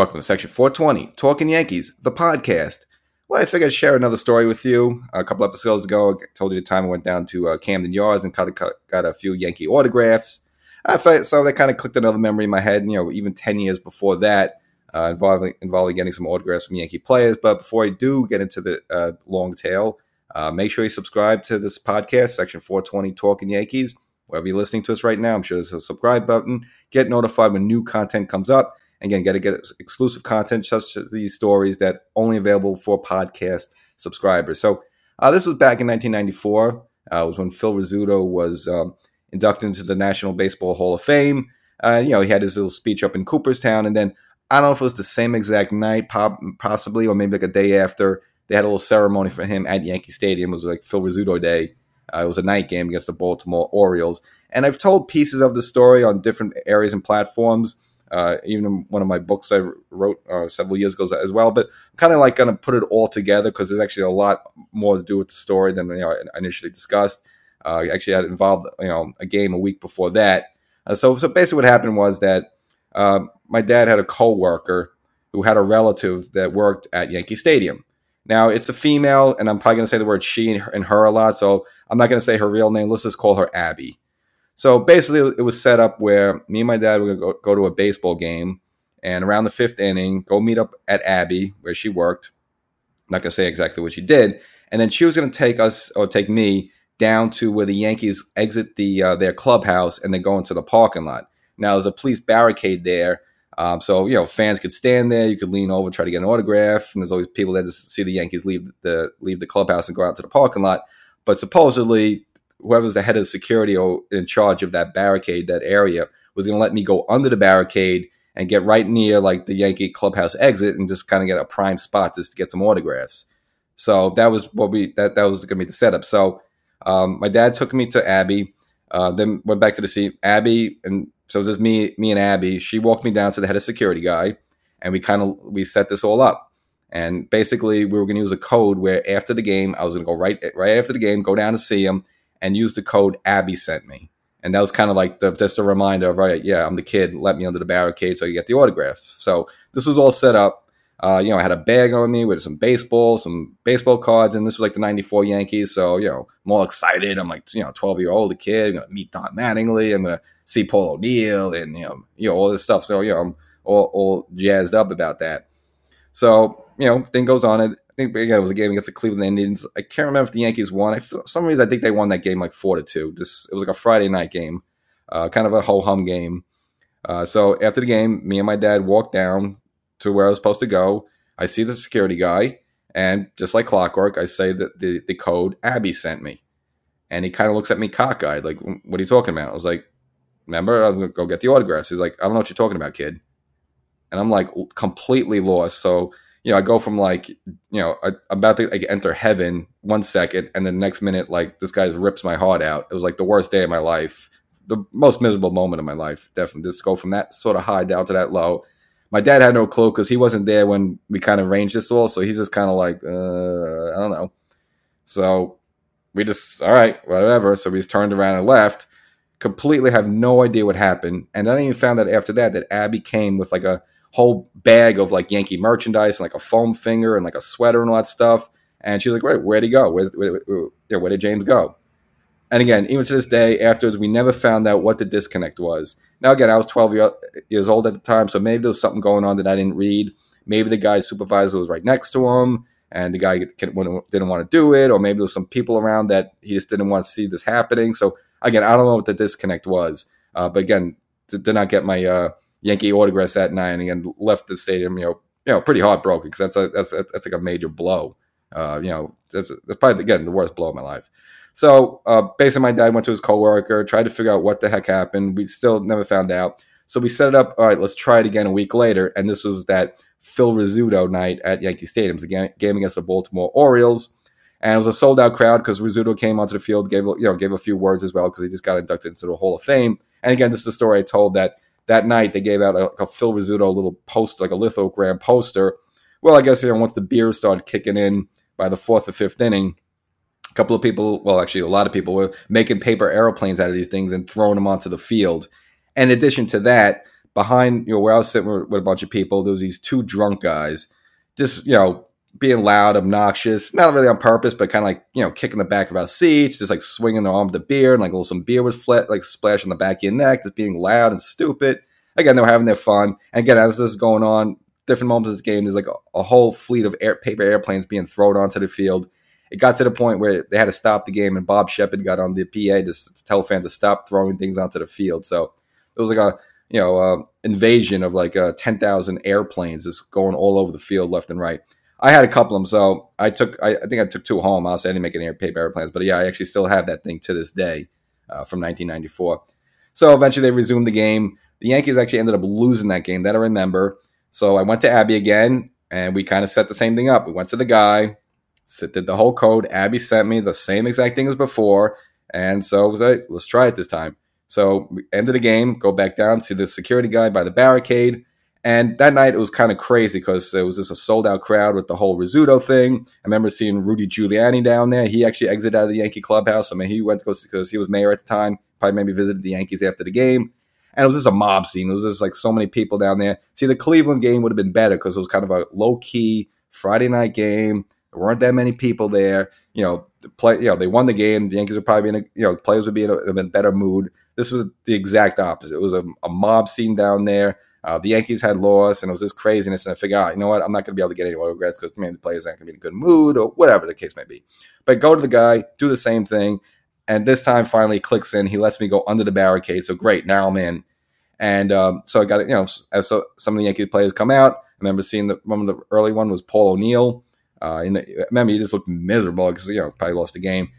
Welcome to Section 420, Talking Yankees, the podcast. Well, I figured I'd share another story with you. A couple episodes ago, I told you the time I went down to uh, Camden Yards and got a, got a few Yankee autographs. I felt, so that kind of clicked another memory in my head. You know, even 10 years before that, uh, involving, involving getting some autographs from Yankee players. But before I do get into the uh, long tail, uh, make sure you subscribe to this podcast, Section 420, Talking Yankees. Wherever you're listening to us right now, I'm sure there's a subscribe button. Get notified when new content comes up Again, got to get exclusive content such as these stories that only available for podcast subscribers. So uh, this was back in 1994. Uh, was when Phil Rizzuto was um, inducted into the National Baseball Hall of Fame. Uh, you know, he had his little speech up in Cooperstown, and then I don't know if it was the same exact night, possibly, or maybe like a day after. They had a little ceremony for him at Yankee Stadium. It was like Phil Rizzuto Day. Uh, it was a night game against the Baltimore Orioles. And I've told pieces of the story on different areas and platforms uh, even in one of my books I wrote uh, several years ago as well. But I'm kind of like going to put it all together because there's actually a lot more to do with the story than you know, I initially discussed. Uh, actually, had involved you know a game a week before that. Uh, so, so basically, what happened was that uh, my dad had a coworker who had a relative that worked at Yankee Stadium. Now, it's a female, and I'm probably going to say the word she and her, and her a lot, so I'm not going to say her real name. Let's just call her Abby. So basically, it was set up where me and my dad would go, go to a baseball game, and around the fifth inning, go meet up at Abby where she worked. I'm not gonna say exactly what she did, and then she was gonna take us or take me down to where the Yankees exit the uh, their clubhouse and then go into the parking lot. Now there's a police barricade there, um, so you know fans could stand there. You could lean over, try to get an autograph, and there's always people that just see the Yankees leave the leave the clubhouse and go out to the parking lot. But supposedly whoever's the head of security or in charge of that barricade, that area, was going to let me go under the barricade and get right near like the Yankee clubhouse exit and just kind of get a prime spot just to get some autographs. So that was what we that that was going to be the setup. So um, my dad took me to Abby, uh, then went back to the seat. Abby and so it was just me me and Abby. She walked me down to the head of security guy, and we kind of we set this all up. And basically, we were going to use a code where after the game, I was going to go right right after the game, go down to see him, and use the code Abby sent me. And that was kind of like the, just a reminder of, right, yeah, I'm the kid. Let me under the barricade so you get the autograph. So this was all set up. Uh, you know, I had a bag on me with some baseball, some baseball cards, and this was like the 94 Yankees. So, you know, I'm all excited. I'm like, you know, 12 year old kid. I'm to meet Don Mattingly. I'm to see Paul O'Neill and, you know, you know, all this stuff. So, you know, I'm all, all jazzed up about that. So, you know, thing goes on I think again it was a game against the Cleveland Indians. I can't remember if the Yankees won. I, for some reason, I think they won that game like four to two. This it was like a Friday night game, uh, kind of a ho hum game. Uh, so after the game, me and my dad walked down to where I was supposed to go. I see the security guy, and just like clockwork, I say that the the code Abby sent me, and he kind of looks at me cockeyed, like, "What are you talking about?" I was like, "Remember, I'm gonna go get the autographs." He's like, "I don't know what you're talking about, kid," and I'm like completely lost. So you know, I go from like, you know, I, am about to like enter heaven one second, and the next minute, like this guy rips my heart out. It was like the worst day of my life, the most miserable moment of my life. Definitely, just go from that sort of high down to that low. My dad had no clue because he wasn't there when we kind of arranged this all, so he's just kind of like, uh, I don't know. So we just, all right, whatever. So we just turned around and left. Completely have no idea what happened, and then I even found out after that that Abby came with like a whole bag of like Yankee merchandise and like a foam finger and like a sweater and all that stuff. And she was like, "Wait, where'd he go? Where's where, where, where did James go?" And again, even to this day, afterwards, we never found out what the disconnect was. Now, again, I was 12 year, years old at the time, so maybe there was something going on that I didn't read. Maybe the guy's supervisor was right next to him, and the guy didn't want to do it, or maybe there was some people around that he just didn't want to see this happening. So, again, I don't know what the disconnect was. Uh, but again, did not get my uh, Yankee autographs that night and again left the stadium, you know, you know, pretty heartbroken because that's a, that's a, that's like a major blow. Uh, you know, that's, that's probably again the worst blow of my life. So uh, basically, my dad went to his coworker, tried to figure out what the heck happened. We still never found out. So we set it up. All right, let's try it again a week later. And this was that Phil Rizzuto night at Yankee Stadium, a game against the Baltimore Orioles. And it was a sold out crowd because Rizzuto came onto the field, gave you know gave a few words as well because he just got inducted into the Hall of Fame. And again, this is the story I told that that night they gave out a, a Phil Rizzuto little poster, like a lithogram poster. Well, I guess you know once the beers started kicking in by the fourth or fifth inning, a couple of people, well, actually a lot of people were making paper airplanes out of these things and throwing them onto the field. And In addition to that, behind you know where I was sitting with, with a bunch of people. There was these two drunk guys, just you know being loud, obnoxious, not really on purpose, but kind of like you know kicking the back of our seats, just like swinging their arm with the beer, and like little some beer was flat, like splashing the back of your neck, just being loud and stupid. Again, they were having their fun, and again, as this is going on, different moments of this game, there's like a, a whole fleet of air, paper airplanes being thrown onto the field. It got to the point where they had to stop the game, and Bob Sheppard got on the PA to, to tell fans to stop throwing things onto the field. So it was like a you know uh, invasion of like uh, ten thousand airplanes just going all over the field left and right. I had a couple of them, so I took. I, I think I took two home. Obviously, I didn't make any paper airplanes, but yeah, I actually still have that thing to this day uh, from 1994. So eventually, they resumed the game. The Yankees actually ended up losing that game. That I remember. So I went to Abby again, and we kind of set the same thing up. We went to the guy, did the whole code. Abby sent me the same exact thing as before, and so was like, let's try it this time. So we ended the game, go back down, see the security guy by the barricade. And that night it was kind of crazy because it was just a sold out crowd with the whole Rizzuto thing. I remember seeing Rudy Giuliani down there. He actually exited out of the Yankee clubhouse. I mean, he went because he was mayor at the time. Probably maybe visited the Yankees after the game. And it was just a mob scene. It was just like so many people down there. See, the Cleveland game would have been better because it was kind of a low key Friday night game. There weren't that many people there. You know, play. You know, they won the game. The Yankees would probably be in a, you know players would be in a, in a better mood. This was the exact opposite. It was a, a mob scene down there. Uh, the Yankees had lost, and it was this craziness. And I figured, out, you know what? I'm not going to be able to get any autographs because maybe the players aren't going to be in a good mood or whatever the case may be. But go to the guy, do the same thing, and this time finally clicks in. He lets me go under the barricade. So great, now I'm in. And um, so I got it. You know, as so, some of the Yankee players come out, I remember seeing the one of the early one was Paul O'Neill. Uh, and remember, he just looked miserable because you know probably lost the game.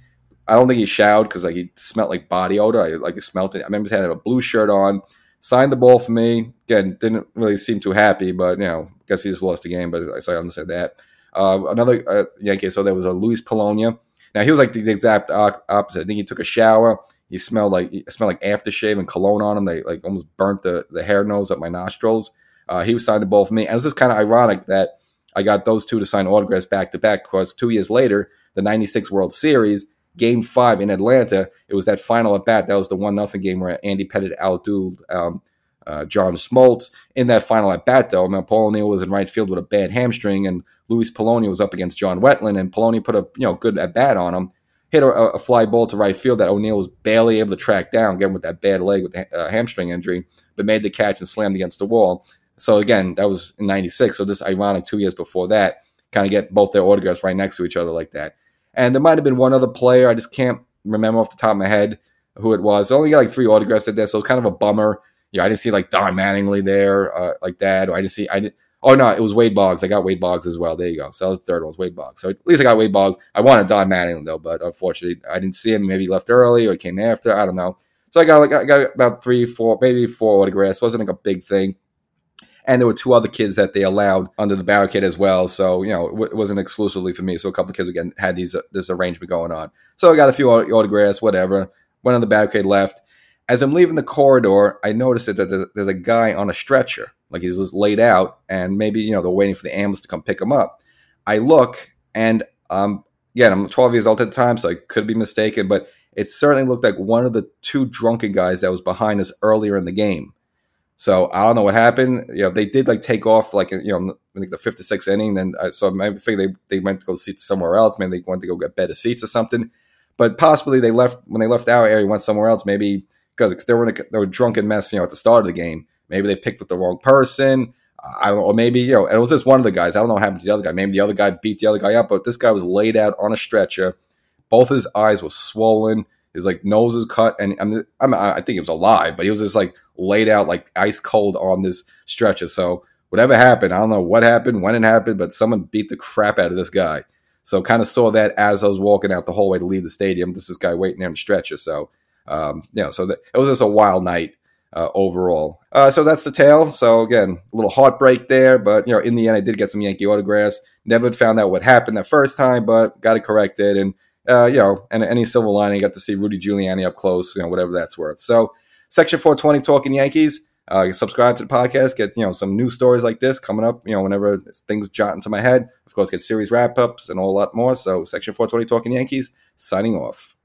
I don't think he showered because like he smelled like body odor. I, like he smelled it. I remember he had a blue shirt on. Signed the ball for me. Again, didn't really seem too happy, but you know, I guess he just lost the game. But so I understand that. Uh, another uh, Yankee. So there was a Luis Polonia. Now he was like the exact opposite. I think he took a shower. He smelled like he smelled like aftershave and cologne on him. They like almost burnt the the hair nose up my nostrils. Uh, he was signed the ball for me, and it's just kind of ironic that I got those two to sign autographs back to back because two years later, the '96 World Series, Game Five in Atlanta, it was that final at bat. That was the one nothing game where Andy Pettitte outdueled um, uh, John Smoltz. In that final at bat, though, I mean, Paul O'Neill was in right field with a bad hamstring, and Luis Polonia was up against John Wetteland, and Polonia put a you know good at bat on him. Hit a, a, fly ball to right field that O'Neill was barely able to track down, again with that bad leg with the uh, hamstring injury, but made the catch and slammed against the wall. So again, that was in '96. So just ironic, two years before that, kind of get both their autographs right next to each other like that. And there might have been one other player. I just can't remember off the top of my head who it was. I only got like three autographs at this, so it's kind of a bummer. Yeah, I didn't see like Don Mattingly there uh, like that. Or I didn't see. I didn't. Oh no, it was Wade Boggs. I got Wade Boggs as well. There you go. So that was the third one, was Wade Boggs. So at least I got Wade Boggs. I wanted Don Mattingly though, but unfortunately I didn't see him. Maybe he left early or he came after. I don't know. So I got like I got about three, four, maybe four autographs. It wasn't like a big thing and there were two other kids that they allowed under the barricade as well. So you know, it wasn't exclusively for me. So a couple of kids again had these uh, this arrangement going on. So I got a few autographs, whatever. Went on the barricade, left. As I'm leaving the corridor, I noticed that there's a guy on a stretcher, like he's just laid out, and maybe you know they're waiting for the ambulance to come pick him up. I look, and um, again, I'm 12 years old at the time, so I could be mistaken, but it certainly looked like one of the two drunken guys that was behind us earlier in the game. So I don't know what happened. You know, they did like take off like you know I think the fifth or sixth inning. Then I, so maybe figure they they went to go seats somewhere else. Maybe they went to go get better seats or something. But possibly they left when they left our area, went somewhere else. Maybe because they were in a, they were drunken mess. You know, at the start of the game, maybe they picked with the wrong person. I don't know, or maybe you know, it was just one of the guys. I don't know what happened to the other guy. Maybe the other guy beat the other guy up, but this guy was laid out on a stretcher. Both his eyes were swollen. His like nose is cut, and I mean, I, think it was alive, but he was just like laid out like ice cold on this stretcher. So whatever happened, I don't know what happened, when it happened, but someone beat the crap out of this guy. So kind of saw that as I was walking out the hallway to leave the stadium. This this guy waiting there on the stretcher. So um, you know, so that, it was just a wild night uh, overall. Uh, so that's the tale. So again, a little heartbreak there, but you know, in the end, I did get some Yankee autographs. Never found out what happened that first time, but got it corrected and uh, you know, and any silver lining, you got to see Rudy Giuliani up close, you know, whatever that's worth. So, Section 420 Talking Yankees. Uh, subscribe to the podcast, get, you know, some new stories like this coming up, you know, whenever things jot into my head. Of course, get series wrap ups and a lot more. So, Section 420 Talking Yankees, signing off.